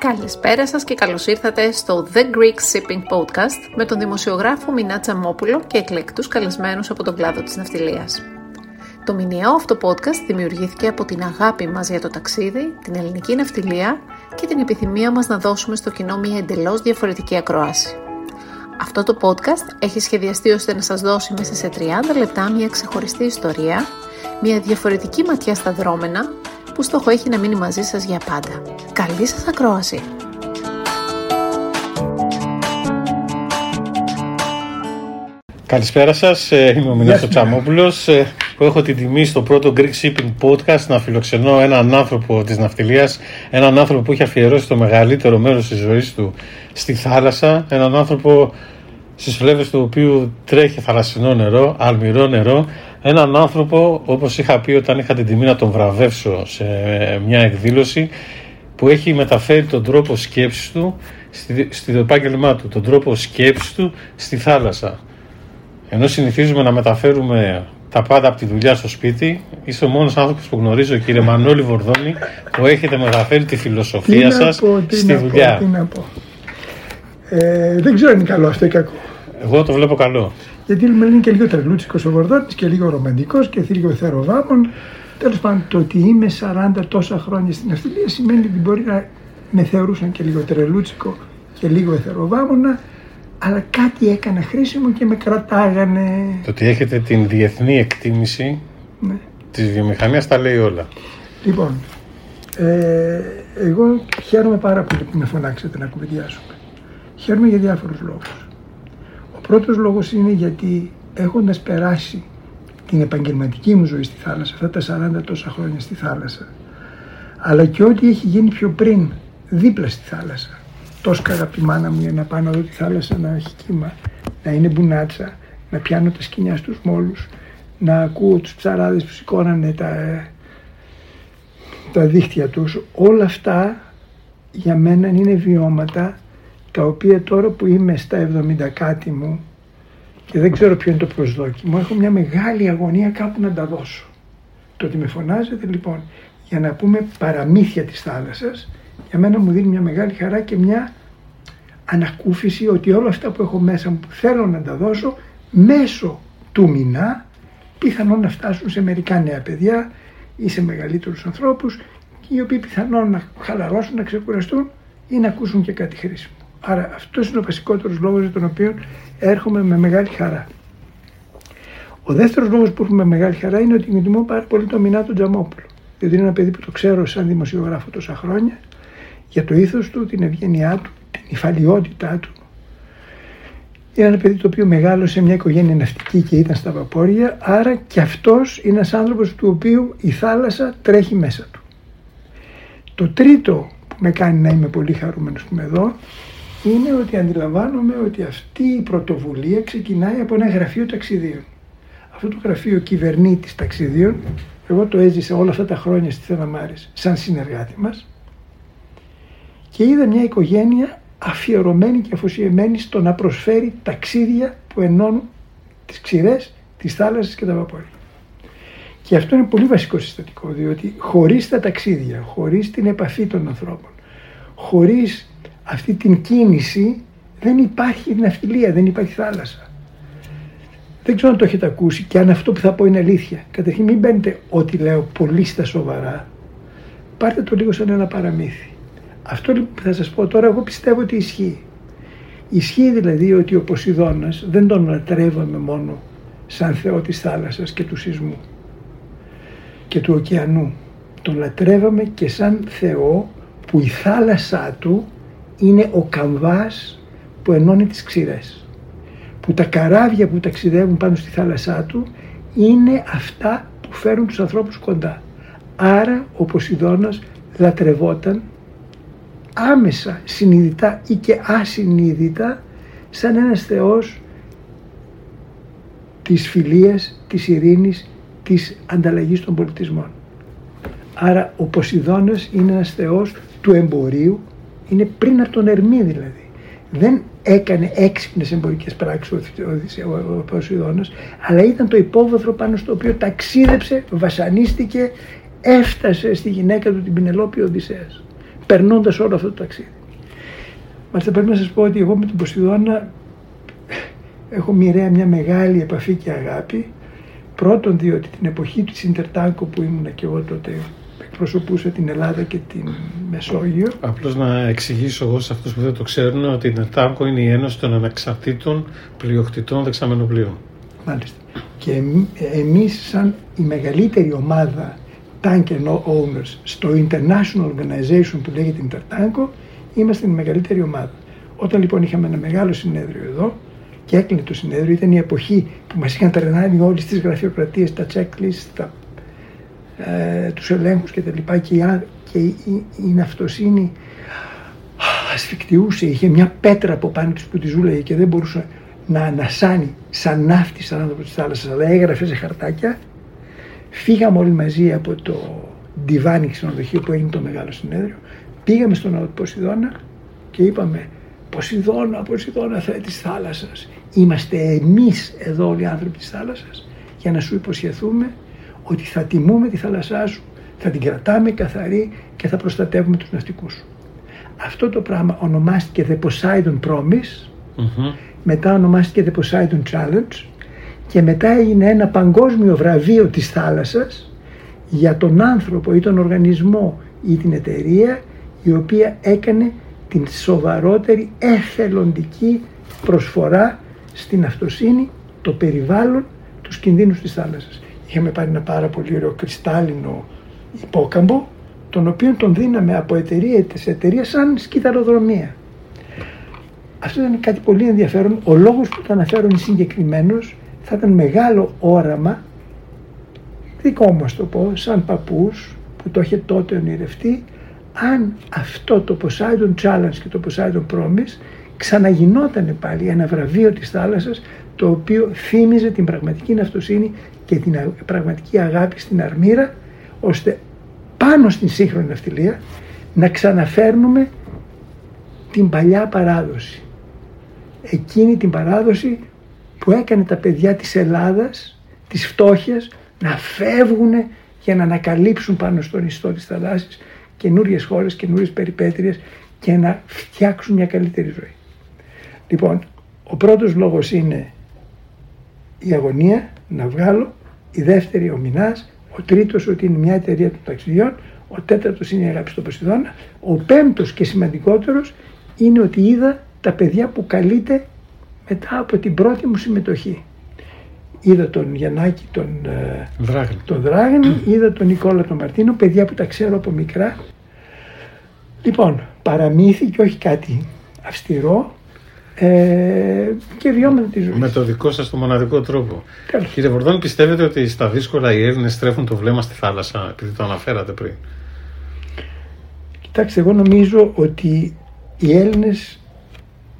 Καλησπέρα σας και καλώς ήρθατε στο The Greek Shipping Podcast με τον δημοσιογράφο Μινά Τσαμόπουλο και εκλεκτούς καλεσμένους από τον κλάδο της ναυτιλίας. Το μηνιαίο αυτό podcast δημιουργήθηκε από την αγάπη μας για το ταξίδι, την ελληνική ναυτιλία και την επιθυμία μας να δώσουμε στο κοινό μια εντελώς διαφορετική ακρόαση. Αυτό το podcast έχει σχεδιαστεί ώστε να σας δώσει μέσα σε 30 λεπτά μια ξεχωριστή ιστορία, μια διαφορετική ματιά στα δρόμενα που στόχο έχει να μείνει μαζί σας για πάντα. Καλή σας ακρόαση! Καλησπέρα σας, ε, είμαι ο Μινάς Τσαμόπουλος ε, που έχω την τιμή στο πρώτο Greek Shipping Podcast να φιλοξενώ έναν άνθρωπο της ναυτιλίας, έναν άνθρωπο που έχει αφιερώσει το μεγαλύτερο μέρος της ζωής του στη θάλασσα, έναν άνθρωπο στις φλέβες του οποίου τρέχει θαλασσινό νερό, αλμυρό νερό, έναν άνθρωπο όπως είχα πει όταν είχα την τιμή να τον βραβεύσω σε μια εκδήλωση που έχει μεταφέρει τον τρόπο σκέψης του στη, στη επάγγελμά του, τον τρόπο σκέψης του στη θάλασσα. Ενώ συνηθίζουμε να μεταφέρουμε τα πάντα από τη δουλειά στο σπίτι, είστε ο μόνος άνθρωπος που γνωρίζω, κύριε Μανώλη Βορδόνη, που έχετε μεταφέρει τη φιλοσοφία σας στη δουλειά. τι να πω. Ε, δεν ξέρω αν είναι καλό αυτό ή κακό. Εγώ το βλέπω καλό. Γιατί με είναι και λίγο τρελούτσικο ο Βορδόνη και λίγο ρομαντικός και λίγο θεροβάμων. Τέλος πάντων, το ότι είμαι 40 τόσα χρόνια στην αυτιλία σημαίνει ότι μπορεί να με θεωρούσαν και λίγο τρελούτσικο και λίγο εθεροβάμωνα, αλλά κάτι έκανα χρήσιμο και με κρατάγανε. Το ότι έχετε την διεθνή εκτίμηση Ναι. της βιομηχανίας τα λέει όλα. Λοιπόν, ε, εγώ χαίρομαι πάρα πολύ που με φωνάξετε να κουβεντιάσουμε. Χαίρομαι για διάφορους λόγους. Ο πρώτος λόγος είναι γιατί έχοντας περάσει την επαγγελματική μου ζωή στη θάλασσα, αυτά τα 40 τόσα χρόνια στη θάλασσα, αλλά και ό,τι έχει γίνει πιο πριν δίπλα στη θάλασσα. Τόσο από τη μάνα μου για να πάω να δω τη θάλασσα να έχει κύμα, να είναι μπουνάτσα, να πιάνω τα σκοινιά στους μόλους, να ακούω τους ψαράδες που σηκώνανε τα, τα δίχτυα τους. Όλα αυτά για μένα είναι βιώματα τα οποία τώρα που είμαι στα 70 κάτι μου και δεν ξέρω ποιο είναι το προσδόκιμο, έχω μια μεγάλη αγωνία κάπου να τα δώσω. Το ότι με φωνάζετε λοιπόν για να πούμε παραμύθια της θάλασσας, για μένα μου δίνει μια μεγάλη χαρά και μια ανακούφιση ότι όλα αυτά που έχω μέσα μου που θέλω να τα δώσω μέσω του μηνά πιθανόν να φτάσουν σε μερικά νέα παιδιά ή σε μεγαλύτερους ανθρώπους οι οποίοι πιθανόν να χαλαρώσουν, να ξεκουραστούν ή να ακούσουν και κάτι χρήσιμο. Άρα αυτός είναι ο βασικότερος λόγος για τον οποίο έρχομαι με μεγάλη χαρά. Ο δεύτερος λόγος που έχουμε με μεγάλη χαρά είναι ότι τιμώ πάρα πολύ το Μινά του Τζαμόπουλο. Διότι είναι ένα παιδί που το ξέρω σαν δημοσιογράφο τόσα χρόνια για το ήθος του, την ευγένειά του, την υφαλιότητά του. Είναι ένα παιδί το οποίο μεγάλωσε σε μια οικογένεια ναυτική και ήταν στα βαπόρια, άρα και αυτός είναι ένας άνθρωπος του οποίου η θάλασσα τρέχει μέσα του. Το τρίτο που με κάνει να είμαι πολύ χαρούμενος που είμαι εδώ είναι ότι αντιλαμβάνομαι ότι αυτή η πρωτοβουλία ξεκινάει από ένα γραφείο ταξιδίων. Αυτό το γραφείο κυβερνήτης ταξιδίων, εγώ το έζησα όλα αυτά τα χρόνια στη Θαναμάρης σαν συνεργάτη μας και είδα μια οικογένεια αφιερωμένη και αφοσιεμένη στο να προσφέρει ταξίδια που ενώνουν τις ξηρές, τις θάλασσες και τα βαπόρια. Και αυτό είναι πολύ βασικό συστατικό, διότι χωρίς τα ταξίδια, χωρίς την επαφή των ανθρώπων, χωρίς αυτή την κίνηση δεν υπάρχει ναυτιλία, δεν υπάρχει θάλασσα. Δεν ξέρω αν το έχετε ακούσει και αν αυτό που θα πω είναι αλήθεια. Καταρχήν μην μπαίνετε ό,τι λέω πολύ στα σοβαρά. Πάρτε το λίγο σαν ένα παραμύθι. Αυτό λοιπόν που θα σας πω τώρα εγώ πιστεύω ότι ισχύει. Ισχύει δηλαδή ότι ο Ποσειδώνας δεν τον λατρεύαμε μόνο σαν Θεό της θάλασσας και του σεισμού και του ωκεανού. Τον λατρεύαμε και σαν Θεό που η θάλασσά του είναι ο καμβάς που ενώνει τις ξηρές. Που τα καράβια που ταξιδεύουν πάνω στη θάλασσά του είναι αυτά που φέρουν τους ανθρώπους κοντά. Άρα ο Ποσειδώνας λατρευόταν άμεσα, συνειδητά ή και ασυνείδητα σαν ένας θεός της φιλίας, της ειρήνης, της ανταλλαγής των πολιτισμών. Άρα ο Ποσειδώνας είναι ένας θεός του εμπορίου, είναι πριν από τον Ερμή δηλαδή. Δεν έκανε έξυπνες εμπορικές πράξεις ο, ο, ο Ποσειδώνας, αλλά ήταν το υπόβαθρο πάνω στο οποίο ταξίδεψε, βασανίστηκε, έφτασε στη γυναίκα του την Πινελόπη Οδυσσέας. περνώντας όλο αυτό το ταξίδι. Μάλιστα πρέπει να σας πω ότι εγώ με τον Ποσειδώνα έχω μοιραία μια μεγάλη επαφή και αγάπη. Πρώτον διότι την εποχή του Ιντερτάνκο που ήμουν και εγώ τότε εκπροσωπούσα την Ελλάδα και την Μεσόγειο. Απλώς να εξηγήσω εγώ σε αυτούς που δεν το ξέρουν ότι η Ιντερτάνκο είναι η Ένωση των Αναξαρτήτων Πλειοκτητών Δεξαμενοπλοίων. Μάλιστα. Και εμείς σαν η μεγαλύτερη ομάδα tanker owners στο International Organization που λέγεται Intertanko είμαστε η μεγαλύτερη ομάδα. Όταν λοιπόν είχαμε ένα μεγάλο συνέδριο εδώ και έκλεινε το συνέδριο, ήταν η εποχή που μας είχαν τρενάνει όλες τις γραφειοκρατίες, τα checklist, τα, ε, τους ελέγχους και τα λοιπά και, η, και η, η, η ναυτοσύνη ασφικτιούσε, είχε μια πέτρα από πάνω της που τη ζούλαγε και δεν μπορούσε να ανασάνει σαν ναύτη σαν άνθρωπο της θάλασσας, αλλά έγραφε σε χαρτάκια. Φύγαμε όλοι μαζί από το διβάνι ξενοδοχείο που έγινε το μεγάλο συνέδριο, πήγαμε στον Ποσειδώνα και είπαμε Ποσειδώνα, Ποσειδώνα θεέ της θάλασσας. Είμαστε εμείς εδώ όλοι οι άνθρωποι της θάλασσας για να σου υποσχεθούμε ότι θα τιμούμε τη θάλασσά σου, θα την κρατάμε καθαρή και θα προστατεύουμε τους ναυτικούς σου. Αυτό το πράγμα ονομάστηκε The Poseidon Promise μετά ονομάστηκε The Poseidon Challenge και μετά έγινε ένα παγκόσμιο βραβείο της θάλασσας για τον άνθρωπο ή τον οργανισμό ή την εταιρεία η οποία έκανε την σοβαρότερη εθελοντική προσφορά στην αυτοσύνη, το περιβάλλον, τους κινδύνους της θάλασσας. Είχαμε πάρει ένα πάρα πολύ ωραίο κρυστάλλινο υπόκαμπο, τον οποίο τον δίναμε από εταιρεία σε εταιρεία σαν σκηταροδρομία. Αυτό ήταν κάτι πολύ ενδιαφέρον. Ο λόγος που το αναφέρω είναι συγκεκριμένος, θα ήταν μεγάλο όραμα, δικό μου το πω, σαν παππούς που το είχε τότε ονειρευτεί, αν αυτό το Poseidon Challenge και το Poseidon Promise ξαναγινόταν πάλι ένα βραβείο της θάλασσας το οποίο θύμιζε την πραγματική ναυτοσύνη και την πραγματική αγάπη στην αρμύρα ώστε πάνω στην σύγχρονη ναυτιλία να ξαναφέρνουμε την παλιά παράδοση εκείνη την παράδοση που έκανε τα παιδιά της Ελλάδας, της φτώχειας, να φεύγουν για να ανακαλύψουν πάνω στον ιστό της θαλάσσης καινούριες χώρες, καινούριες περιπέτειες και να φτιάξουν μια καλύτερη ζωή. Λοιπόν, ο πρώτος λόγος είναι η αγωνία, να βγάλω, η δεύτερη ο Μινάς, ο τρίτος ότι είναι μια εταιρεία των ταξιδιών, ο τέταρτος είναι η αγάπη στον Ποσειδώνα, ο πέμπτος και σημαντικότερος είναι ότι είδα τα παιδιά που καλείται μετά από την πρώτη μου συμμετοχή. Είδα τον Γιαννάκη τον Δράγνη, τον Δράγνη είδα τον Νικόλα τον Μαρτίνο, παιδιά που τα ξέρω από μικρά. Λοιπόν, παραμύθι και όχι κάτι αυστηρό ε, και βιώματα τη ζωή. Με το δικό σας το μοναδικό τρόπο. Τέλος. Κύριε Βορδόν, πιστεύετε ότι στα δύσκολα οι Έλληνες στρέφουν το βλέμμα στη θάλασσα, επειδή το αναφέρατε πριν; Κοιτάξτε, εγώ νομίζω ότι οι Έλληνες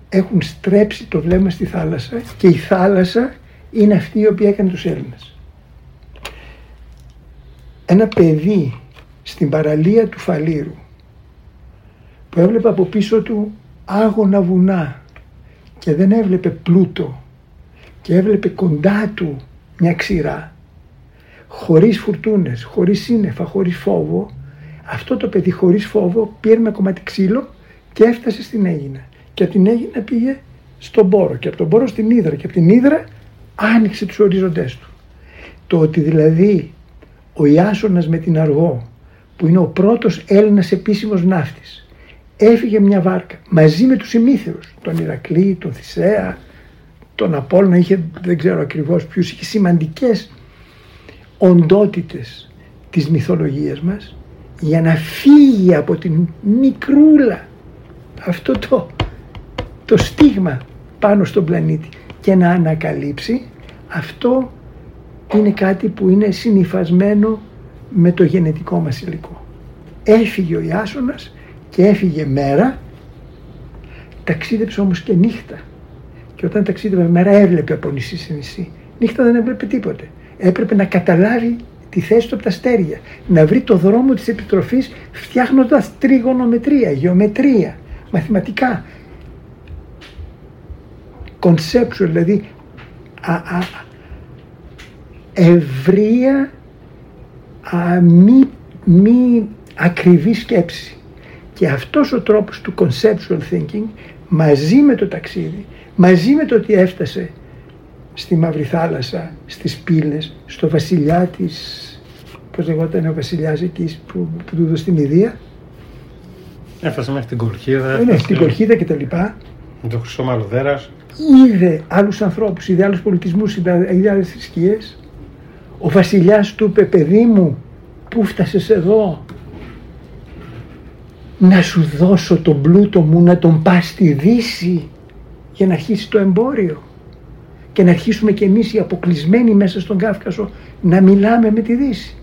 έχουν στρέψει το βλέμμα στη θάλασσα και η θάλασσα είναι αυτή η οποία έκανε τους Έλληνες. Ένα παιδί στην παραλία του Φαλήρου που έβλεπε από πίσω του άγωνα βουνά και δεν έβλεπε πλούτο. Και έβλεπε κοντά του μια ξηρά. Χωρίς φουρτούνες, χωρίς σύννεφα, χωρίς φόβο. Αυτό το παιδί χωρίς φόβο πήρε ένα κομμάτι ξύλο και έφτασε στην Έγινα. Και από την Έγινα πήγε στον Πόρο. Και από τον Πόρο στην Ήδρα. Και από την Ήδρα άνοιξε τους οριζοντές του. Το ότι δηλαδή ο Ιάσονας με την Αργό που είναι ο πρώτος Έλληνας επίσημος ναύτης έφυγε μια βάρκα μαζί με τους ημίθερους, τον Ηρακλή, τον Θησέα, τον Απόλλωνα, είχε δεν ξέρω ακριβώς ποιους, είχε σημαντικές οντότητες της μυθολογίας μας για να φύγει από την μικρούλα αυτό το, το στίγμα πάνω στον πλανήτη και να ανακαλύψει αυτό είναι κάτι που είναι συνειφασμένο με το γενετικό μας υλικό. Έφυγε ο Ιάσονας και έφυγε μέρα, ταξίδεψε όμως και νύχτα. Και όταν ταξίδευε μέρα έβλεπε από νησί σε νησί. Νύχτα δεν έβλεπε τίποτε. Έπρεπε να καταλάβει τη θέση του από τα αστέρια. Να βρει το δρόμο της επιστροφής φτιάχνοντας τριγωνομετρία, γεωμετρία, μαθηματικά. Conceptual, δηλαδή α, α, ευρεία, α, μη, μη ακριβή σκέψη Και αυτός ο τρόπος του conceptual thinking μαζί με το ταξίδι, μαζί με το ότι έφτασε στη Μαύρη Θάλασσα, στις πύλες, στο βασιλιά της, πώς λεγόταν ο βασιλιάς εκεί που, που του έδωσε την ιδέα. Έφτασε μέχρι την Κορχίδα. Ε, ναι, στην Κορχίδα και τα λοιπά. Με το Χρυσό Μαλλοδέρας. Είδε άλλους ανθρώπους, είδε άλλους πολιτισμούς, είδε άλλες θρησκείες. Ο βασιλιάς του είπε, παιδί μου, πού φτάσες εδώ, να σου δώσω τον πλούτο μου να τον πας στη Δύση για να αρχίσει το εμπόριο και να αρχίσουμε κι εμείς οι αποκλεισμένοι μέσα στον Κάφκασο να μιλάμε με τη Δύση.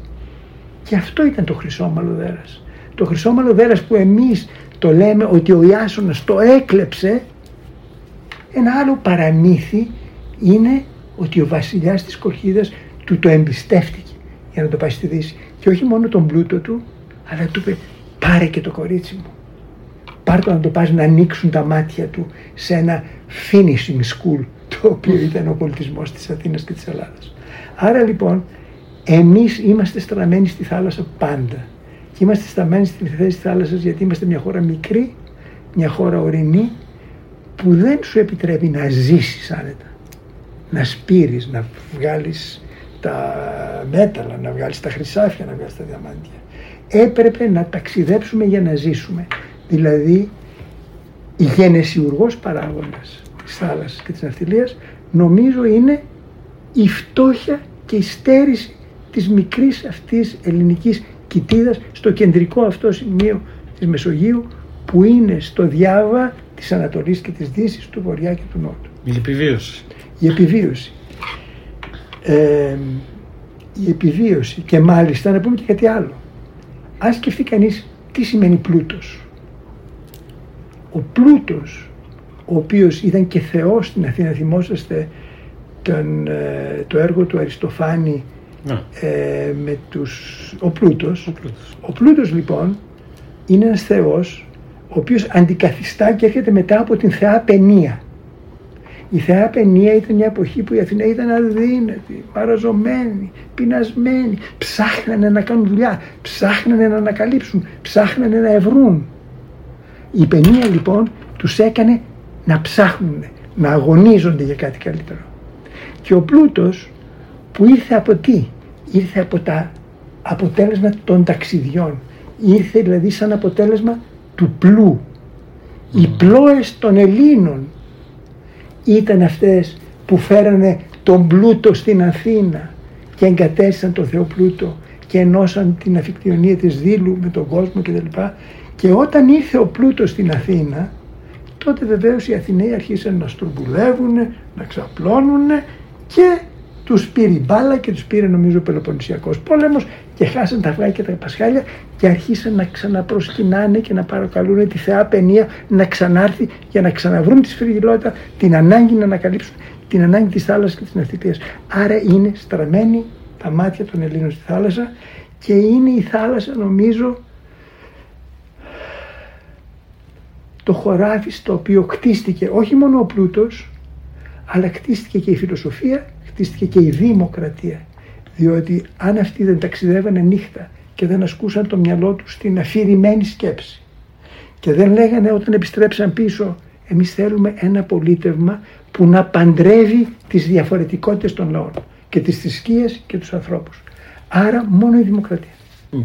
Και αυτό ήταν το χρυσό μαλλοδέρας. Το χρυσό μαλλοδέρας που εμείς το λέμε ότι ο Ιάσονας το έκλεψε ένα άλλο παραμύθι είναι ότι ο βασιλιάς της Κορχίδας του το εμπιστεύτηκε για να το πάει στη Δύση. Και όχι μόνο τον πλούτο του, αλλά του είπε πάρε και το κορίτσι μου. Πάρ το να το πας να ανοίξουν τα μάτια του σε ένα finishing school το οποίο ήταν ο πολιτισμός της Αθήνας και της Ελλάδας. Άρα λοιπόν εμείς είμαστε στραμμένοι στη θάλασσα πάντα και είμαστε στραμμένοι στη θέση της θάλασσας γιατί είμαστε μια χώρα μικρή, μια χώρα ορεινή που δεν σου επιτρέπει να ζήσεις άνετα, να σπείρεις, να βγάλεις τα μέταλλα, να βγάλεις τα χρυσάφια, να βγάλεις τα διαμάντια. Έπρεπε να ταξιδέψουμε για να ζήσουμε. Δηλαδή, η γενεσιουργός παράγοντας της θάλασσας και της ναυτιλίας νομίζω είναι η φτώχεια και η στέρηση της μικρής αυτής ελληνικής κοιτίδας στο κεντρικό αυτό σημείο της Μεσογείου που είναι στο διάβα της Ανατολής και της Δύσης, του Βορειά και του Νότου. Η επιβίωση. Η επιβίωση. Ε, η επιβίωση και μάλιστα να πούμε και κάτι άλλο. Αν σκεφτεί κανείς τι σημαίνει πλούτος. Ο πλούτος ο οποίος ήταν και Θεός στην Αθήνα, θυμόσαστε τον, ε, το έργο του Αριστοφάνη ναι. ε, με τους, ο Πλούτος. Ο Πλούτος. λοιπόν είναι ένας Θεός ο οποίος αντικαθιστά και έρχεται μετά από την Θεά Παινία. Η Θεά Παινία ήταν μια εποχή που η Αθήνα ήταν αδύνατη, παραζωμένη, πεινασμένη. Ψάχνανε να κάνουν δουλειά, ψάχνανε να ανακαλύψουν, ψάχνανε να ευρούν. Η Παινία λοιπόν τους έκανε να ψάχνουν, να αγωνίζονται για κάτι καλύτερο. Και ο πλούτος που ήρθε από τι, ήρθε από τα αποτέλεσμα των ταξιδιών, ήρθε δηλαδή σαν αποτέλεσμα του πλού. Οι πλώες των Ελλήνων ήταν αυτές που φέρανε τον πλούτο στην Αθήνα και εγκατέστησαν τον Θεό πλούτο και ενώσαν την αφικτιονία της δήλου με τον κόσμο κτλ. Και όταν ήρθε ο πλούτος στην Αθήνα τότε βεβαίως οι Αθηναίοι αρχίσαν να στρουμπουλεύουν, να ξαπλώνουν και τους πήρε η μπάλα και τους πήρε νομίζω ο Πελοποννησιακός πόλεμος και χάσαν τα αυγά και τα πασχάλια και αρχίσαν να ξαναπροσκυνάνε και να παρακαλούν τη Θεά Παινία να ξανάρθει για να ξαναβρούν τη σφυριγυλότητα, την ανάγκη να ανακαλύψουν την ανάγκη της θάλασσας και της ναυτιλίας. Άρα είναι στραμμένοι τα μάτια των Ελλήνων στη θάλασσα και είναι η θάλασσα νομίζω το χωράφι στο οποίο κτίστηκε όχι μόνο ο πλούτος, αλλά κτίστηκε και η φιλοσοφία, κτίστηκε και η δημοκρατία. Διότι αν αυτοί δεν ταξιδεύανε νύχτα και δεν ασκούσαν το μυαλό τους στην αφηρημένη σκέψη και δεν λέγανε όταν επιστρέψαν πίσω εμείς θέλουμε ένα πολίτευμα που να παντρεύει τις διαφορετικότητες των λαών και τις θρησκείες και τους ανθρώπους. Άρα μόνο η δημοκρατία.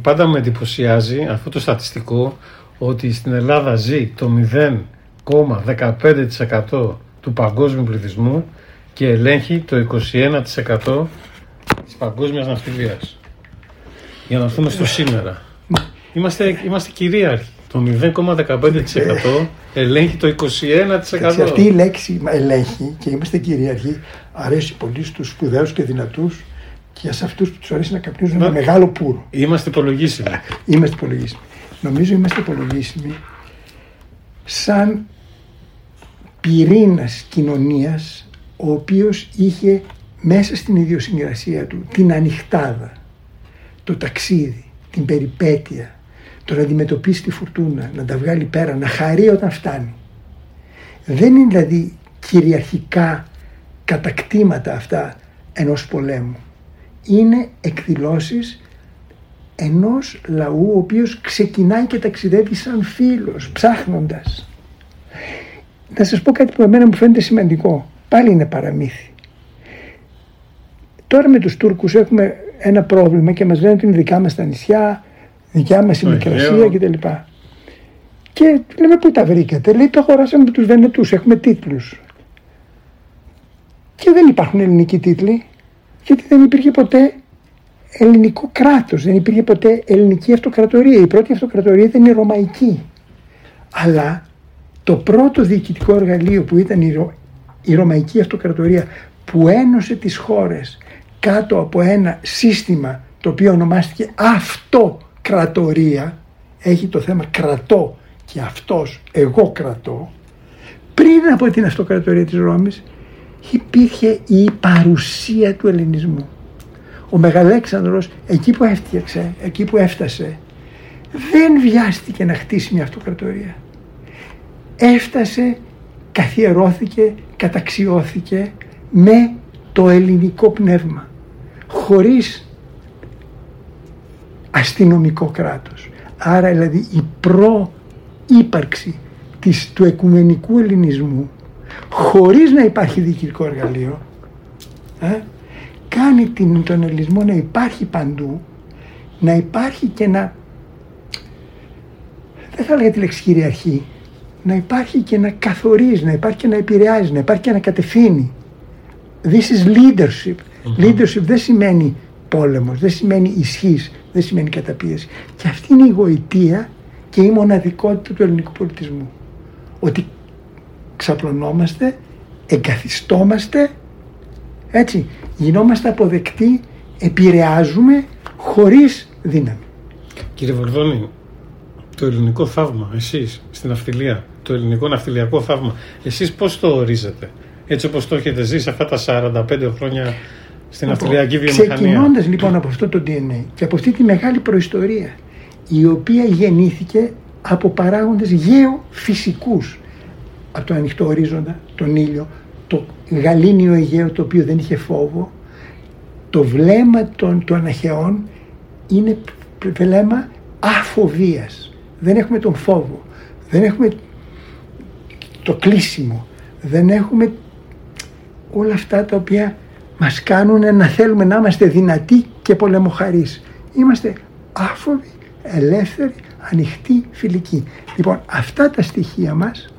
Πάντα με εντυπωσιάζει αυτό το στατιστικό ότι στην Ελλάδα ζει το 0,15% του παγκόσμιου πληθυσμού και ελέγχει το 21% της παγκόσμιας ναυτιλίας. Για να έρθουμε στο σήμερα. Είμαστε, είμαστε κυρίαρχοι. Το 0,15% ελέγχει το 21%. Και αυτή η λέξη ελέγχει και είμαστε κυρίαρχοι αρέσει πολύ στους σπουδαίους και δυνατούς και σε αυτούς που τους αρέσει να καπνίζουν ένα μεγάλο πουρο. Είμαστε υπολογίσιμοι. Είμαστε υπολογίσιμοι νομίζω είμαστε υπολογίσιμοι σαν πυρήνας κοινωνίας ο οποίος είχε μέσα στην ιδιοσυγκρασία του την ανοιχτάδα, το ταξίδι, την περιπέτεια, το να αντιμετωπίσει τη φουρτούνα, να τα βγάλει πέρα, να χαρεί όταν φτάνει. Δεν είναι δηλαδή κυριαρχικά κατακτήματα αυτά ενός πολέμου. Είναι εκδηλώσεις ενός λαού ο οποίος ξεκινάει και ταξιδεύει σαν φίλος, ψάχνοντας. Να σας πω κάτι που εμένα μου φαίνεται σημαντικό. Πάλι είναι παραμύθι. Τώρα με τους Τούρκους έχουμε ένα πρόβλημα και μας λένε ότι είναι δικά μας τα νησιά, δικιά μας η μικρασία κτλ. Και λέμε πού τα βρήκατε; Λέει το αγοράσαμε με τους Βενετούς, έχουμε τίτλους. Και δεν υπάρχουν ελληνικοί τίτλοι, γιατί δεν υπήρχε ποτέ ελληνικό κράτος, δεν υπήρχε ποτέ ελληνική αυτοκρατορία. Η πρώτη αυτοκρατορία ήταν η Ρωμαϊκή. Αλλά το πρώτο διοικητικό εργαλείο που ήταν η, η Ρωμαϊκή Αυτοκρατορία που ένωσε τις χώρες κάτω από ένα σύστημα το οποίο ονομάστηκε αυτοκρατορία, έχει το θέμα κρατώ και αυτός εγώ κρατώ, πριν από την αυτοκρατορία της Ρώμης υπήρχε η παρουσία του ελληνισμού. Ο Μεγαλέξανδρος εκεί που έφτιαξε, εκεί που έφτασε, δεν βιάστηκε να χτίσει μια αυτοκρατορία. Έφτασε, καθιερώθηκε, καταξιώθηκε με το ελληνικό πνεύμα, χωρίς αστυνομικό κράτος. Άρα δηλαδή η προύπαρξη της, του οικουμενικού ελληνισμού χωρίς να υπάρχει διοικητικό εργαλείο ε, κάνει την, τον ελληνισμό να υπάρχει παντού να υπάρχει και να δεν θα έλεγα τη λέξη κυριαρχή να υπάρχει και να καθορίζει, να υπάρχει και να επηρεάζει, να υπάρχει και να κατευθύνει. This is leadership. Leadership δεν σημαίνει πόλεμος, δεν σημαίνει ισχύς, δεν σημαίνει καταπίεση. Και αυτή είναι η γοητεία και η μοναδικότητα του ελληνικού πολιτισμού. Ότι ξαπλωνόμαστε, εγκαθιστόμαστε, έτσι, γινόμαστε αποδεκτοί, επηρεάζουμε χωρίς δύναμη. Κύριε Βορδόνη, το ελληνικό θαύμα, εσείς στην ναυτιλία, το ελληνικό ναυτιλιακό θαύμα, εσείς πώς το ορίζετε, έτσι όπως το έχετε ζήσει αυτά τα 45 χρόνια στην ναυτιλιακή βιομηχανία. Ξεκινώντας λοιπόν από αυτό το DNA και από αυτή τη μεγάλη προϊστορία, η οποία γεννήθηκε από παράγοντες γεωφυσικούς, από το ανοιχτό ορίζοντα, τον ήλιο, το γαλήνιο Αιγαίο το οποίο δεν είχε φόβο, το βλέμμα των, των αναχαιών είναι βλέμμα αφοβίας. Δεν έχουμε τον φόβο, δεν έχουμε το κλείσιμο, δεν έχουμε όλα αυτά τα οποία μας κάνουν να θέλουμε να είμαστε δυνατοί και πολεμοχαρείς. Είμαστε άφοβοι, ελεύθεροι, ανοιχτοί, φιλικοί. Λοιπόν, αυτά τα στοιχεία μας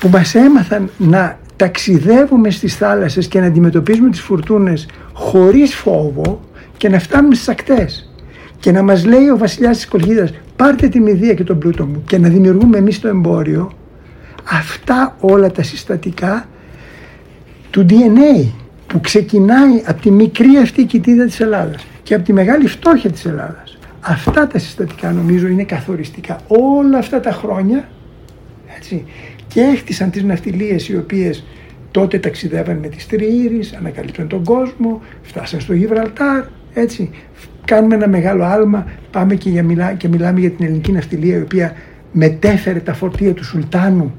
που μας έμαθαν να ταξιδεύουμε στις θάλασσες και να αντιμετωπίζουμε τις φουρτούνες χωρίς φόβο και να φτάνουμε στις ακτές και να μας λέει ο βασιλιάς της Κολχίδας πάρτε τη μηδία και τον πλούτο μου και να δημιουργούμε εμείς το εμπόριο αυτά όλα τα συστατικά του DNA που ξεκινάει από τη μικρή αυτή κοιτίδα της Ελλάδας και από τη μεγάλη φτώχεια της Ελλάδας αυτά τα συστατικά νομίζω είναι καθοριστικά όλα αυτά τα χρόνια έτσι, και έχτισαν τις ναυτιλίες οι οποίες τότε ταξιδεύαν με τις τριήρεις, ανακαλύπτουν τον κόσμο, φτάσαν στο Γιβραλτάρ, έτσι. Κάνουμε ένα μεγάλο άλμα, πάμε και, για μιλά, και μιλάμε για την ελληνική ναυτιλία η οποία μετέφερε τα φορτία του Σουλτάνου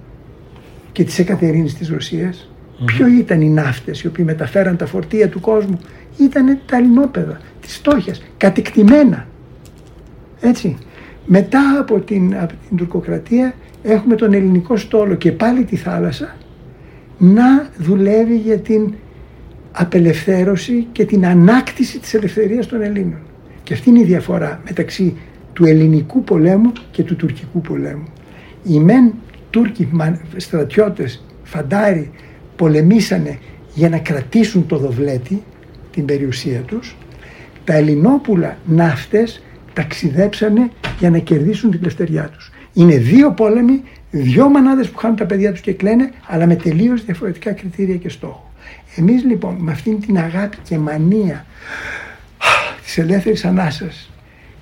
και της Εκατερίνης της Ρωσίας. Mm-hmm. Ποιο ήταν οι ναύτες οι οποίοι μεταφέραν τα φορτία του κόσμου; Ήταν τα ελληνόπεδα της στόχιας, κατεκτημένα. Έτσι. Μετά από την, από την τουρκοκρατία έχουμε τον ελληνικό στόλο και πάλι τη θάλασσα να δουλεύει για την απελευθέρωση και την ανάκτηση της ελευθερίας των Ελλήνων. Και αυτή είναι η διαφορά μεταξύ του ελληνικού πολέμου και του τουρκικού πολέμου. Οι μεν Τούρκοι στρατιώτες, φαντάροι, πολεμήσανε για να κρατήσουν το δοβλέτη, την περιουσία τους. Τα ελληνόπουλα ναύτες ταξιδέψανε για να κερδίσουν την ελευθεριά τους. Είναι δύο πόλεμοι, δύο μανάδες που χάνουν τα παιδιά τους και κλαίνε, αλλά με τελείως διαφορετικά κριτήρια και στόχο. Εμείς λοιπόν με αυτήν την αγάπη και μανία της ελεύθερης ανάσας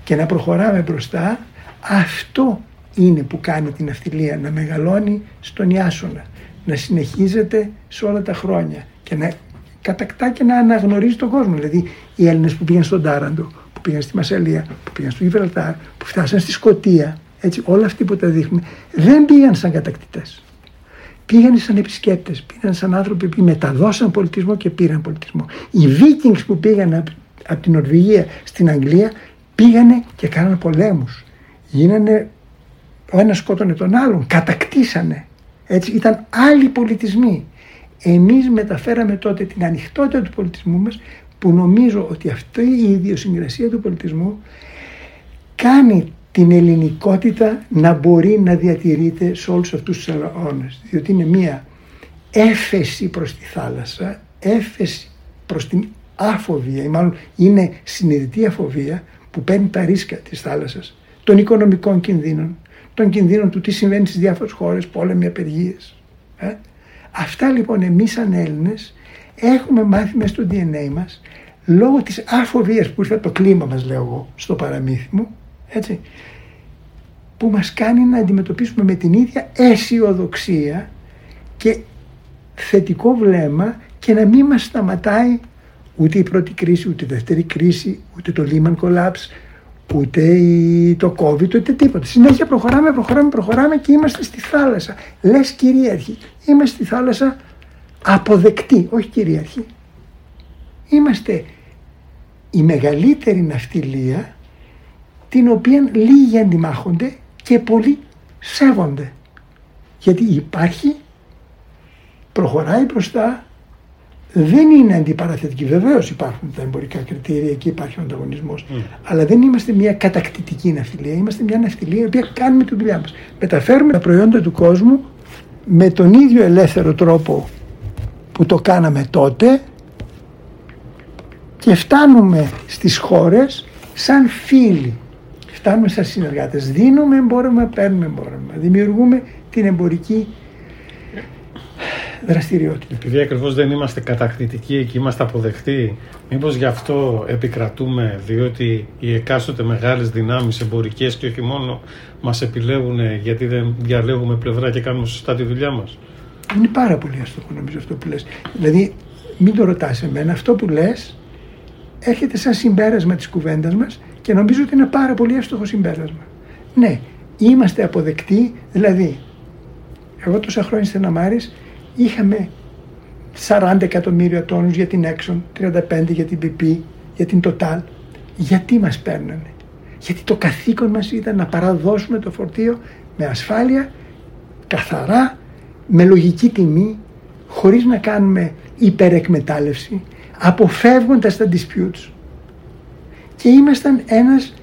και να προχωράμε μπροστά, αυτό είναι που κάνει την αυτιλία να μεγαλώνει στον Ιάσονα, να συνεχίζεται σε όλα τα χρόνια και να κατακτά και να αναγνωρίζει τον κόσμο. Δηλαδή οι Έλληνες που πήγαν στον Τάραντο, που πήγαν στη Μασαλία, που πήγαν στο Γιβραλτάρ, που φτάσαν στη Σκοτία, έτσι, όλα αυτοί που τα δείχνουν δεν πήγαν σαν κατακτητές. Πήγαν σαν επισκέπτες, πήγαν σαν άνθρωποι που μεταδώσαν πολιτισμό και πήραν πολιτισμό. Οι Βίκινγκς που πήγαν από, από την Νορβηγία στην Αγγλία πήγανε και κάνανε πολέμους. Γίνανε, ο ένας σκότωνε τον άλλον, κατακτήσανε. Έτσι ήταν άλλοι πολιτισμοί. Εμείς μεταφέραμε τότε την ανοιχτότητα του πολιτισμού μας που νομίζω ότι αυτή η ιδιοσυγκρασία του πολιτισμού κάνει την ελληνικότητα να μπορεί να διατηρείται σε όλους αυτούς τους αιώνες. Διότι είναι μία έφεση προς τη θάλασσα, έφεση προς την αφοβία ή μάλλον είναι συνειδητή αφοβία που παίρνει τα ρίσκα της θάλασσας, των οικονομικών κινδύνων, των κινδύνων του τι συμβαίνει στις διάφορες χώρες, πόλεμοι, απεργίες. Ε; Αυτά λοιπόν εμείς σαν Έλληνες έχουμε μάθει μέσα στο DNA μας λόγω της αφοβίας που ήρθε το κλίμα μας λέω εγώ στο παραμύθι μου έτσι, που μας κάνει να αντιμετωπίσουμε με την ίδια αισιοδοξία και θετικό βλέμμα και να μην μας σταματάει ούτε η πρώτη κρίση, ούτε η δεύτερη κρίση, ούτε το Lehman Collapse, ούτε το COVID, ούτε τίποτα. Συνέχεια προχωράμε, προχωράμε, προχωράμε και είμαστε στη θάλασσα. Λες κυρίαρχοι, είμαστε στη θάλασσα αποδεκτοί, όχι κυρίαρχοι. Είμαστε η μεγαλύτερη ναυτιλία την οποία λίγοι αντιμάχονται και πολλοί σέβονται. Γιατί υπάρχει, προχωράει μπροστά, δεν είναι αντιπαραθετική. Βεβαίως υπάρχουν τα εμπορικά κριτήρια και υπάρχει ο ανταγωνισμός. Mm. Αλλά δεν είμαστε μια κατακτητική ναυτιλία. Είμαστε μια ναυτιλία η οποία κάνουμε τη δουλειά μας. Μεταφέρουμε τα προϊόντα του κόσμου με τον ίδιο ελεύθερο τρόπο που το κάναμε τότε και φτάνουμε στις χώρες σαν φίλοι φτάνουμε σαν συνεργάτες. Δίνουμε εμπόρευμα, παίρνουμε εμπόρευμα. Δημιουργούμε την εμπορική δραστηριότητα. Επειδή ακριβώς δεν είμαστε κατακτητικοί και είμαστε αποδεκτοί, μήπως γι' αυτό επικρατούμε, διότι οι εκάστοτε μεγάλες δυνάμεις εμπορικές και όχι μόνο μας επιλέγουν γιατί δεν διαλέγουμε πλευρά και κάνουμε σωστά τη δουλειά μας; Είναι πάρα πολύ αστοχό νομίζω αυτό που λες. Δηλαδή μην το ρωτάς εμένα, αυτό που λες έρχεται σαν συμπέρασμα της κουβέντας μας και νομίζω ότι είναι πάρα πολύ εύστοχο συμπέρασμα. Ναι, είμαστε αποδεκτοί, δηλαδή, εγώ τόσα χρόνια στην Αμάρης είχαμε 40 εκατομμύρια τόνους για την Exxon, 35 για την BP, για την Total. Γιατί μας παίρνανε; Γιατί το καθήκον μας ήταν να παραδώσουμε το φορτίο με ασφάλεια, καθαρά, με λογική τιμή, χωρίς να κάνουμε υπερεκμετάλλευση, αποφεύγοντας τα disputes και ήμασταν ένας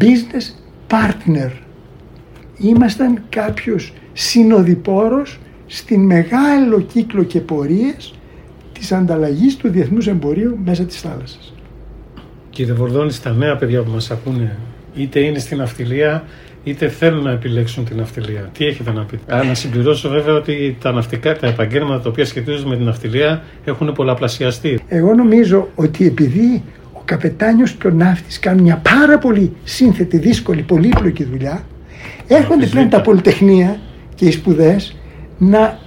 business partner. Ήμασταν κάποιος συνοδοιπόρος στην μεγάλο κύκλο και πορείες της ανταλλαγής του διεθνούς εμπορίου μέσα της θάλασσας. Κύριε Βορδόνη, στα νέα παιδιά που μας ακούνε, είτε είναι στην αυτιλία, είτε θέλουν να επιλέξουν την αυτιλία. Τι έχετε να πείτε; Α, να συμπληρώσω βέβαια ότι τα ναυτικά, τα επαγγέλματα τα οποία σχετίζονται με την αυτιλία έχουν πολλαπλασιαστεί. Εγώ νομίζω ότι επειδή καπετάνιος και ο ναύτης κάνουν μια πάρα πολύ σύνθετη, δύσκολη, πολύπλοκη δουλειά, έρχονται πλέον τα πολυτεχνία και οι σπουδές να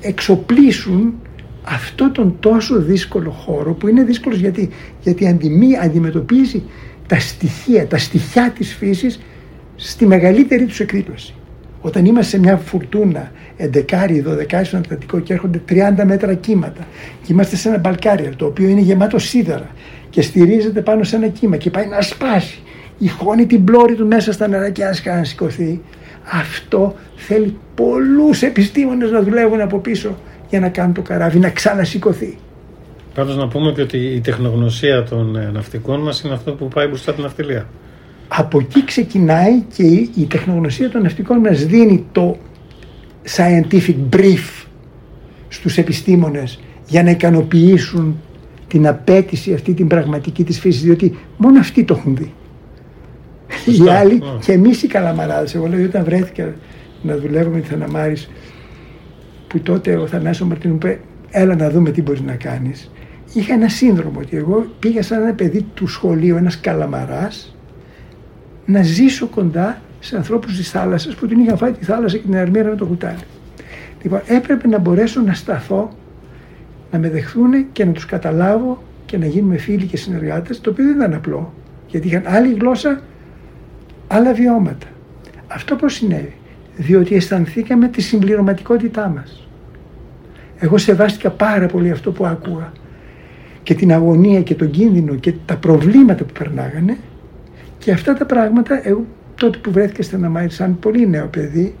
εξοπλίσουν αυτό τον τόσο δύσκολο χώρο που είναι δύσκολος γιατί, γιατί αντιμετωπίζει τα στοιχεία, τα στοιχιά της φύσης στη μεγαλύτερη τους εκδήλωση. Όταν είμαστε σε μια φουρτούνα 11-12 στον Ατλαντικό και έρχονται 30 μέτρα κύματα και είμαστε σε ένα μπαλκάριο το οποίο είναι γεμάτο σίδερα και στηρίζεται πάνω σε ένα κύμα και πάει να σπάσει. Ηχώνει την πλώρη του μέσα στα νερά και άσχα να σηκωθεί. Αυτό θέλει πολλούς επιστήμονες να δουλεύουν από πίσω για να κάνουν το καράβι να ξανασηκωθεί. Πάντως να πούμε και ότι η τεχνογνωσία των ε, ναυτικών μας είναι αυτό που πάει μπροστά την ναυτιλία. Από εκεί ξεκινάει και η τεχνογνωσία των ναυτικών μας δίνει το scientific brief στους επιστήμονες για να ικανοποιήσουν την απέτηση αυτή την πραγματική της φύσης διότι μόνο αυτοί το έχουν δει. Οι άλλοι και εμείς οι καλαμαράδες. Εγώ λέω όταν βρέθηκα να δουλεύω με τη Θαναμάρης που τότε ο Θανάσης Μαρτίνου είπε έλα να δούμε τι μπορείς να κάνεις. Είχα ένα σύνδρομο ότι εγώ πήγα σαν ένα παιδί του σχολείου, ένας καλαμαράς να ζήσω κοντά σε ανθρώπους της θάλασσας που την είχαν φάει τη θάλασσα και την αρμήρα με το κουτάλι. Λοιπόν, έπρεπε να μπορέσω να σταθώ, να με δεχθούν και να τους καταλάβω και να γίνουμε φίλοι και συνεργάτες, το οποίο δεν ήταν απλό, γιατί είχαν άλλη γλώσσα, άλλα βιώματα. Αυτό πώς συνέβη, διότι αισθανθήκαμε τη συμπληρωματικότητά μας. Εγώ σεβάστηκα πάρα πολύ αυτό που άκουγα και την αγωνία και τον κίνδυνο και τα προβλήματα που περνάγανε και αυτά τα πράγματα εγώ τότε που βρέθηκα στην Αναμάρη σαν πολύ νέο παιδί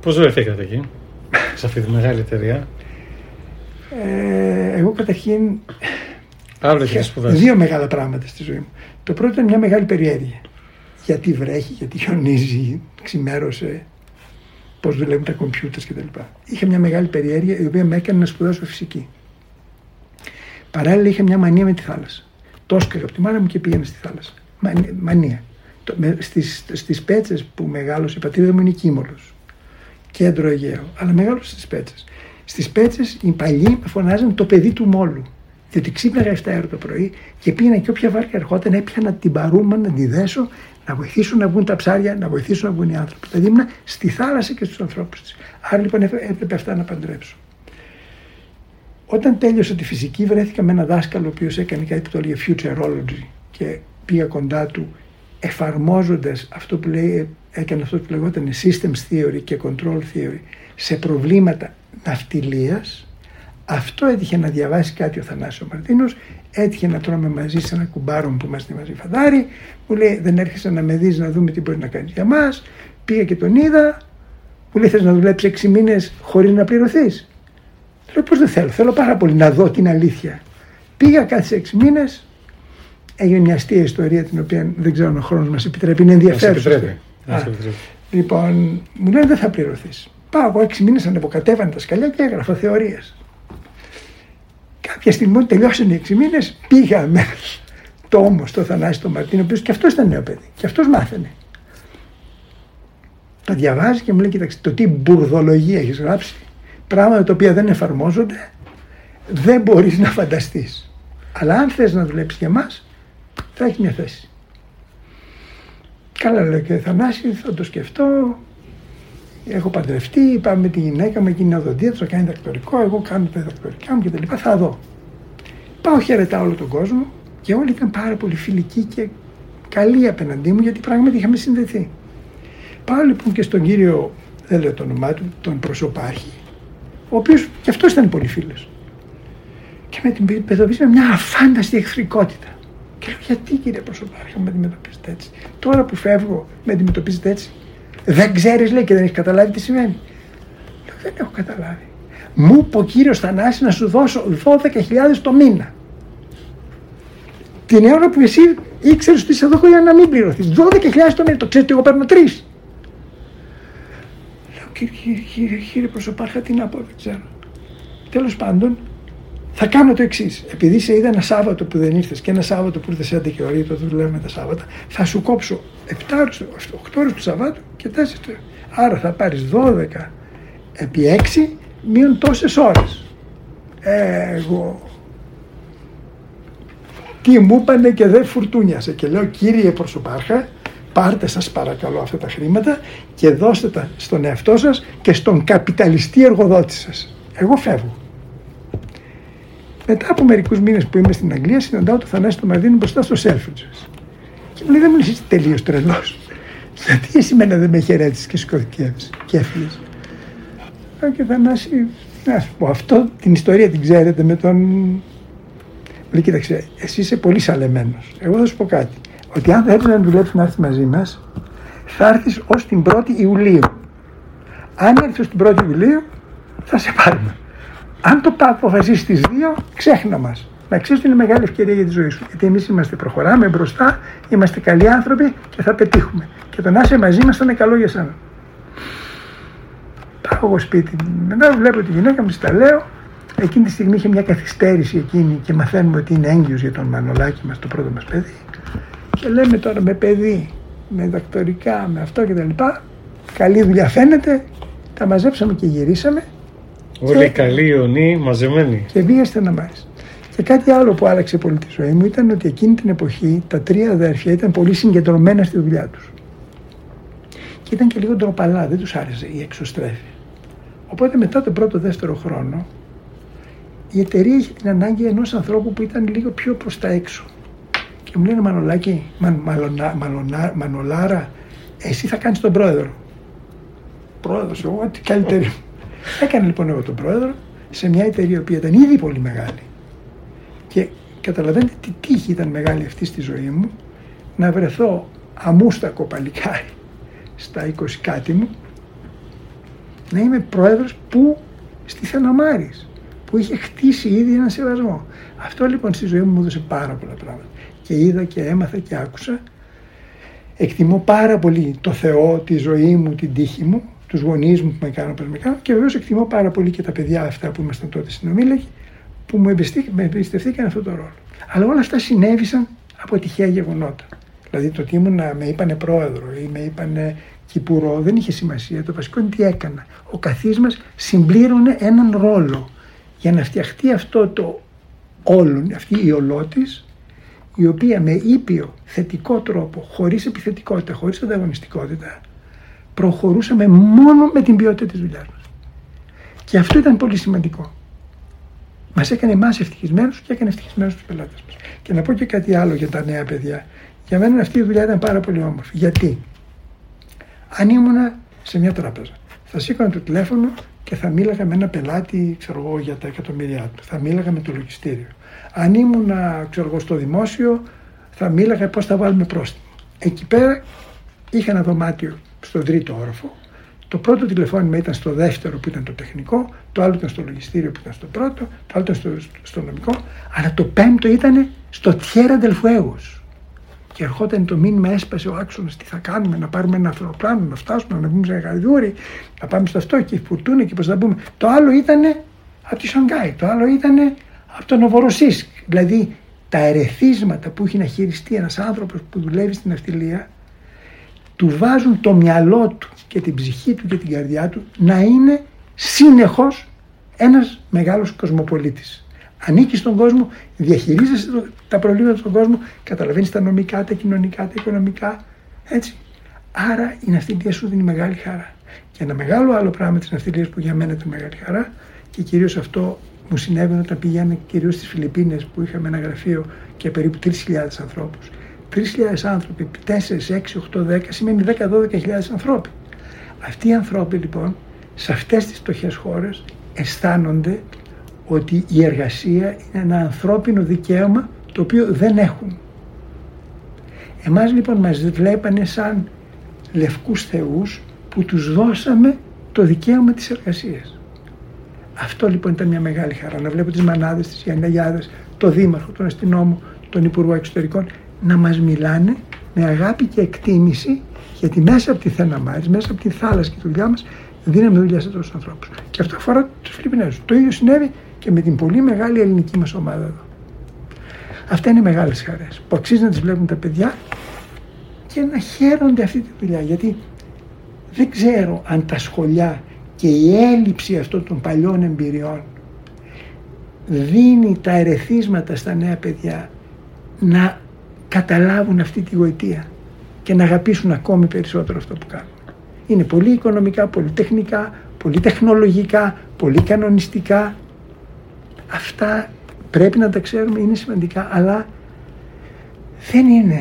Πώς βρεθήκατε εκεί, σε αυτή τη μεγάλη εταιρεία; ε, εγώ καταρχήν Άλλο είχα έχετε σπουδάσεις. δύο μεγάλα πράγματα στη ζωή μου. Το πρώτο ήταν μια μεγάλη περιέργεια. Γιατί βρέχει, γιατί χιονίζει, ξημέρωσε, πώς δουλεύουν τα κομπιούτερς κτλ. Είχα μια μεγάλη περιέργεια η οποία με έκανε να σπουδάσω φυσική. Παράλληλα είχα μια μανία με τη θάλασσα. Το έσκαγα από τη μάνα μου και πήγαινα στη θάλασσα. Μανία. μανία. Το- με- Στις, στις πέτσες που μεγάλωσε η πατρίδα μου είναι Κίμολος. Κέντρο Αιγαίο. Αλλά μεγάλωσε στις πέτσες. Στις πέτσες οι παλιοί με φωνάζαν το παιδί του μόλου. Διότι ξύπναγα 7 ώρα το πρωί και πήγαινα και όποια βάρκα ερχόταν έπιανα την παρούμα να τη δέσω, να βοηθήσουν να βγουν τα ψάρια, να βοηθήσουν να βγουν οι άνθρωποι. Δηλαδή ήμουν στη θάλασσα και στους ανθρώπους της. Άρα λοιπόν έπρεπε έπρεπε αυτά να παντρέψω. Όταν τέλειωσα τη φυσική βρέθηκα με ένα δάσκαλο ο οποίος έκανε κάτι που το έλεγε futurology και πήγα κοντά του εφαρμόζοντας αυτό που λέει, έκανε αυτό που λεγόταν systems theory και control theory σε προβλήματα ναυτιλίας αυτό έτυχε να διαβάσει κάτι ο Θανάσης ο Μαρτίνος, έτυχε να τρώμε μαζί σε ένα κουμπάρο που είμαστε μαζί φαντάρι, μου λέει δεν έρχεσαι να με δεις να δούμε τι μπορεί να κάνεις για μας, πήγα και τον είδα, μου λέει θες να δουλέψεις έξι μήνες χωρίς να πληρωθείς. Του λέω πώς δεν θέλω, θέλω πάρα πολύ να δω την αλήθεια. Πήγα κάθε έξι μήνες, έγινε μια αστεία ιστορία την οποία δεν ξέρω αν ο χρόνος μας επιτρέπει, είναι Μας ενδιαφέρουσα. επιτρέπει. Μας Α. επιτρέπει. Λοιπόν, μου λένε δεν θα πληρωθείς. Πάω εγώ έξι μήνες ανεβοκατέβανα τα σκαλιά και έγραφα θεωρίες. Κάποια στιγμή όταν τελειώσαν οι έξι μήνες πήγα με το όμω στο Θανάση τον Μαρτίνο, ο οποίος και αυτός ήταν νέο παιδί. Και αυτός μάθαινε. Τα διαβάζει και μου λέει: Κοίταξε, το τι μπουρδολογία έχεις γράψει, πράγματα τα οποία δεν εφαρμόζονται, δεν μπορείς να φανταστείς. Αλλά αν θες να δουλέψεις για μας, θα έχεις μια θέση. Καλά λέω και Θανάση, θα το σκεφτώ. Έχω παντρευτεί, πάμε με τη γυναίκα μου, εκείνη είναι οδοντίατρος, θα κάνει δακτορικό, εγώ κάνω τα δακτορικά μου και τα λοιπά, θα δω. Πάω χαιρετάω όλο τον κόσμο και όλοι ήταν πάρα πολύ φιλικοί και καλοί απέναντί μου γιατί πράγματι είχαμε συνδεθεί. Πάω λοιπόν και στον κύριο, δεν λέω το όνομά του, τον προσωπάρχη, ο οποίος και αυτός ήταν πολύ φίλος. Και με την παιδοβήσει με μια αφάνταστη εχθρικότητα. Και λέω, γιατί κύριε προσωπάρχη με αντιμετωπίζετε έτσι; Τώρα που φεύγω με αντιμετωπίζετε έτσι; Δεν ξέρεις, λέει, και δεν έχεις καταλάβει τι σημαίνει. Λέω, δεν έχω καταλάβει. Μου είπε ο κύριος Θανάσης να σου δώσω 12.000 το μήνα. Την ώρα που εσύ ήξερες ότι είσαι εδώ για να μην πληρωθείς. 12.000 το μήνα. Το ξέρεις ότι εγώ παίρνω τρεις. Λέω, κύριε, κύριε, κύριε, κύριε Προσωπάρχα, τι να πω, δεν ξέρω. Τέλος πάντων, θα κάνω το εξής. Επειδή σε είδα ένα Σάββατο που δεν ήρθες και ένα Σάββατο που ήρθες 11 ώρα, γιατί το δουλεύουμε τα Σάββατα, θα σου κόψω 7 ώρες, 8 ώρες του Σαββάτου και 4 του. Άρα θα πάρεις 12 επί 6 μείον τόσες ώρες. Εγώ. Τι μου είπανε και δεν φουρτούνιασε. Και λέω, κύριε Προσωπάρχα, πάρτε σας παρακαλώ αυτά τα χρήματα και δώστε τα στον εαυτό σας και στον καπιταλιστή εργοδότη σας. Εγώ φεύγω. Μετά από μερικούς μήνες που είμαι στην Αγγλία, συναντάω τον Θανάση τον Μαρδίνο μπροστά στο Selfridges. Και μου λέει: Δεν μου λες, είσαι τελείως τρελός. Γιατί εσύ μένα δεν με χαιρέτησες και σηκώθηκε και έφυγες. Λέω και Θανάση, να σου πω, αυτό την ιστορία την ξέρετε με τον. Μου λέει: Κοίταξε, εσύ είσαι πολύ σαλεμένος. Εγώ θα σου πω κάτι. Ότι αν θέλεις να δουλέψεις να έρθεις μαζί μας, θα έρθεις ως την 1η Ιουλίου. Αν έρθεις ως την 1η Ιουλίου, θα σε πάρουμε. Αν το αποφασίσεις τις δύο, ξέχνα μας. Να ξέρεις ότι είναι μεγάλη ευκαιρία για τη ζωή σου. Γιατί εμείς είμαστε, προχωράμε μπροστά, είμαστε καλοί άνθρωποι και θα πετύχουμε. Και το να είσαι μαζί μας θα είναι καλό για σένα. Πάω εγώ σπίτι. Μετά βλέπω τη γυναίκα μου, της τα λέω. Εκείνη τη στιγμή είχε μια καθυστέρηση εκείνη και μαθαίνουμε ότι είναι έγκυος για τον Μανολάκη μας, το πρώτο μας παιδί. Και λέμε τώρα με παιδί, με δακτορικά, με αυτό κτλ. Καλή δουλειά φαίνεται. Τα μαζέψαμε και γυρίσαμε Όλοι καλοί ιονοί μαζεμένοι. και βγήκε να μάθει. Και κάτι άλλο που άλλαξε πολύ τη ζωή μου ήταν ότι εκείνη την εποχή τα τρία αδέρφια ήταν πολύ συγκεντρωμένα στη δουλειά τους. Και ήταν και λίγο ντροπαλά, δεν τους άρεσε η εξωστρέφεια. Οπότε μετά τον πρώτο δεύτερο χρόνο η εταιρεία είχε την ανάγκη ενός ανθρώπου που ήταν λίγο πιο προς τα έξω. Και μου λένε Μανολάκη, μαν, μαλωνα, μαλωνα, Μανολάρα, εσύ θα κάνεις τον πρόεδρο. Πρόεδρος, εγώ, τι καλύτερη. Έκανα λοιπόν εγώ τον πρόεδρο σε μια εταιρεία που ήταν ήδη πολύ μεγάλη. καταλαβαίνετε τι τύχη ήταν μεγάλη αυτή στη ζωή μου να βρεθώ αμούστακο παλικάρι στα 20 κάτι μου να είμαι πρόεδρος που στη Θαναμάρης που είχε χτίσει ήδη ένα σεβασμό. Αυτό λοιπόν στη ζωή μου μου έδωσε πάρα πολλά πράγματα. Και είδα και έμαθα και άκουσα. Εκτιμώ πάρα πολύ το Θεό, τη ζωή μου, την τύχη μου, τους γονείς μου που με κάνουν όπως με κάνουν και βεβαίως εκτιμώ πάρα πολύ και τα παιδιά αυτά που ήμασταν τότε συνομήλικοι που μου εμπιστευτήκαν αυτό το ρόλο. Αλλά όλα αυτά συνέβησαν από τυχαία γεγονότα. Δηλαδή το ότι ήμουν με είπανε πρόεδρο ή με είπανε κυπουρό δεν είχε σημασία. Το βασικό είναι τι έκανα. Ο καθής μας συμπλήρωνε έναν ρόλο για να φτιαχτεί αυτό το όλον, αυτή η ολότης, η οποία με ήπιο, θετικό τρόπο, χωρίς επιθετικότητα, χωρίς ανταγωνιστικότητα, προχωρούσαμε μόνο με την ποιότητα της δουλειάς μας. Και αυτό ήταν πολύ σημαντικό. Μας έκανε εμάς ευτυχισμένους και έκανε ευτυχισμένους τους πελάτες μας. Και να πω και κάτι άλλο για τα νέα παιδιά. Για μένα αυτή η δουλειά ήταν πάρα πολύ όμορφη. Γιατί; Αν ήμουνα σε μια τράπεζα, θα σήκωνα το τηλέφωνο και θα μίλαγα με ένα πελάτη, ξέρω εγώ, για τα εκατομμύρια του. Θα μίλαγα με το λογιστήριο. Αν ήμουν, ξέρω εγώ, στο δημόσιο, θα μίλαγα πώς θα βάλουμε πρόστιμο. Εκεί πέρα είχα ένα δωμάτιο στον τρίτο όροφο. Το πρώτο τηλεφώνημα ήταν στο δεύτερο που ήταν το τεχνικό, το άλλο ήταν στο λογιστήριο που ήταν στο πρώτο, το άλλο ήταν στο, στο νομικό, αλλά το πέμπτο ήταν στο Τιέρα Δελφουέγος και ερχόταν το μήνυμα, έσπασε ο άξονας. Τι θα κάνουμε, να πάρουμε ένα αεροπλάνο, να φτάσουμε, να βγούμε σε γαϊδούρι, να πάμε στο αυτό και φουρτούνε και πώς θα μπούμε. Το άλλο ήταν από τη Σανγκάη, το άλλο ήταν από το Νοβοροσίσκ. Δηλαδή τα ερεθίσματα που έχει να χειριστεί ένας άνθρωπος που δουλεύει στην αυτιλία, του βάζουν το μυαλό του και την ψυχή του και την καρδιά του να είναι συνεχώς ένας μεγάλος κοσμοπολίτης ανήκει στον κόσμο, διαχειρίζεσαι τα προβλήματα στον κόσμο, καταλαβαίνεις τα νομικά, τα κοινωνικά, τα οικονομικά. Έτσι. Άρα η ναυτιλία σου δίνει μεγάλη χαρά. Και ένα μεγάλο άλλο πράγμα της ναυτιλίας που για μένα ήταν μεγάλη χαρά και κυρίως αυτό μου συνέβαινε όταν πηγαίνω κυρίως στις Φιλιππίνες που είχαμε ένα γραφείο και περίπου 3.000 ανθρώπους. 3.000 άνθρωποι, 4, 6, 8, 10 σημαίνει 10-12.000 ανθρώποι. Αυτοί οι άνθρωποι λοιπόν σε αυτές τις φτωχές χώρες αισθάνονται ότι η εργασία είναι ένα ανθρώπινο δικαίωμα το οποίο δεν έχουν. Εμάς λοιπόν μας βλέπανε σαν λευκούς θεούς που τους δώσαμε το δικαίωμα της εργασίας. Αυτό λοιπόν ήταν μια μεγάλη χαρά, να βλέπω τις μανάδες, τις γιανναγιάδες, το δήμαρχο, τον αστυνόμο, τον υπουργό εξωτερικών, να μας μιλάνε με αγάπη και εκτίμηση γιατί μέσα από τη Θέναμάρης, μέσα από τη θάλασσα και τη δουλειά μας δίναμε δουλειά σε τόσους ανθρώπους. Και αυτό αφορά τους Φιλιππινέζους. Το ίδιο συνέβη και με την πολύ μεγάλη ελληνική μας ομάδα εδώ. Αυτά είναι μεγάλες χαρές που αξίζει να τις βλέπουν τα παιδιά και να χαίρονται αυτή τη δουλειά γιατί δεν ξέρω αν τα σχολιά και η έλλειψη αυτών των παλιών εμπειριών δίνει τα ερεθίσματα στα νέα παιδιά να καταλάβουν αυτή τη γοητεία και να αγαπήσουν ακόμη περισσότερο αυτό που κάνουν. Είναι πολύ οικονομικά, πολύ τεχνικά, πολύ τεχνολογικά, πολύ κανονιστικά, Αυτά πρέπει να τα ξέρουμε, είναι σημαντικά, αλλά δεν είναι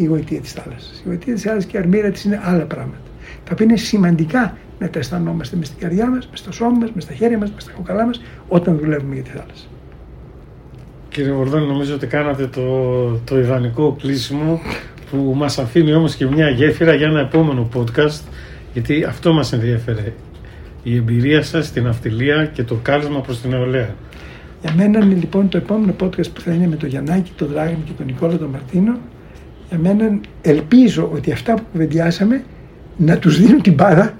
η γοητεία της θάλασσας. Η γοητεία της θάλασσας και η αρμύρα της είναι άλλα πράγματα. Τα οποία είναι σημαντικά να τα αισθανόμαστε μες στην καρδιά μας, μες στο σώμα μας, μες στα χέρια μας, μες στα κοκαλά μας, όταν δουλεύουμε για τη θάλασσα. Κύριε Βορδόνη, νομίζω ότι κάνατε το, το ιδανικό κλείσιμο που μας αφήνει όμως και μια γέφυρα για ένα επόμενο podcast γιατί αυτό μας ενδιαφέρει η εμπειρία σας στην αυτιλία και το κάλεσμα προς την νεολαία. Για μένα είναι λοιπόν το επόμενο podcast που θα είναι με τον Γιαννάκη, τον Δράγνη και τον Νικόλα τον Μαρτίνο. Για μένα ελπίζω ότι αυτά που κουβεντιάσαμε να τους δίνουν την πάρα,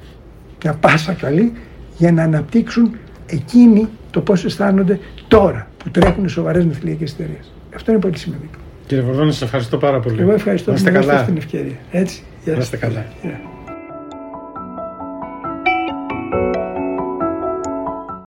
μια πάσα καλή, για να αναπτύξουν εκείνοι το πώς αισθάνονται τώρα που τρέχουν σοβαρές ναυτιλιακές εταιρείες. Αυτό είναι πολύ σημαντικό. Κύριε Βορδόνη, σας ευχαριστώ πάρα πολύ. Εγώ ευχαριστώ που μου την ευκαιρία. Έτσι. Γεια είστε καλά.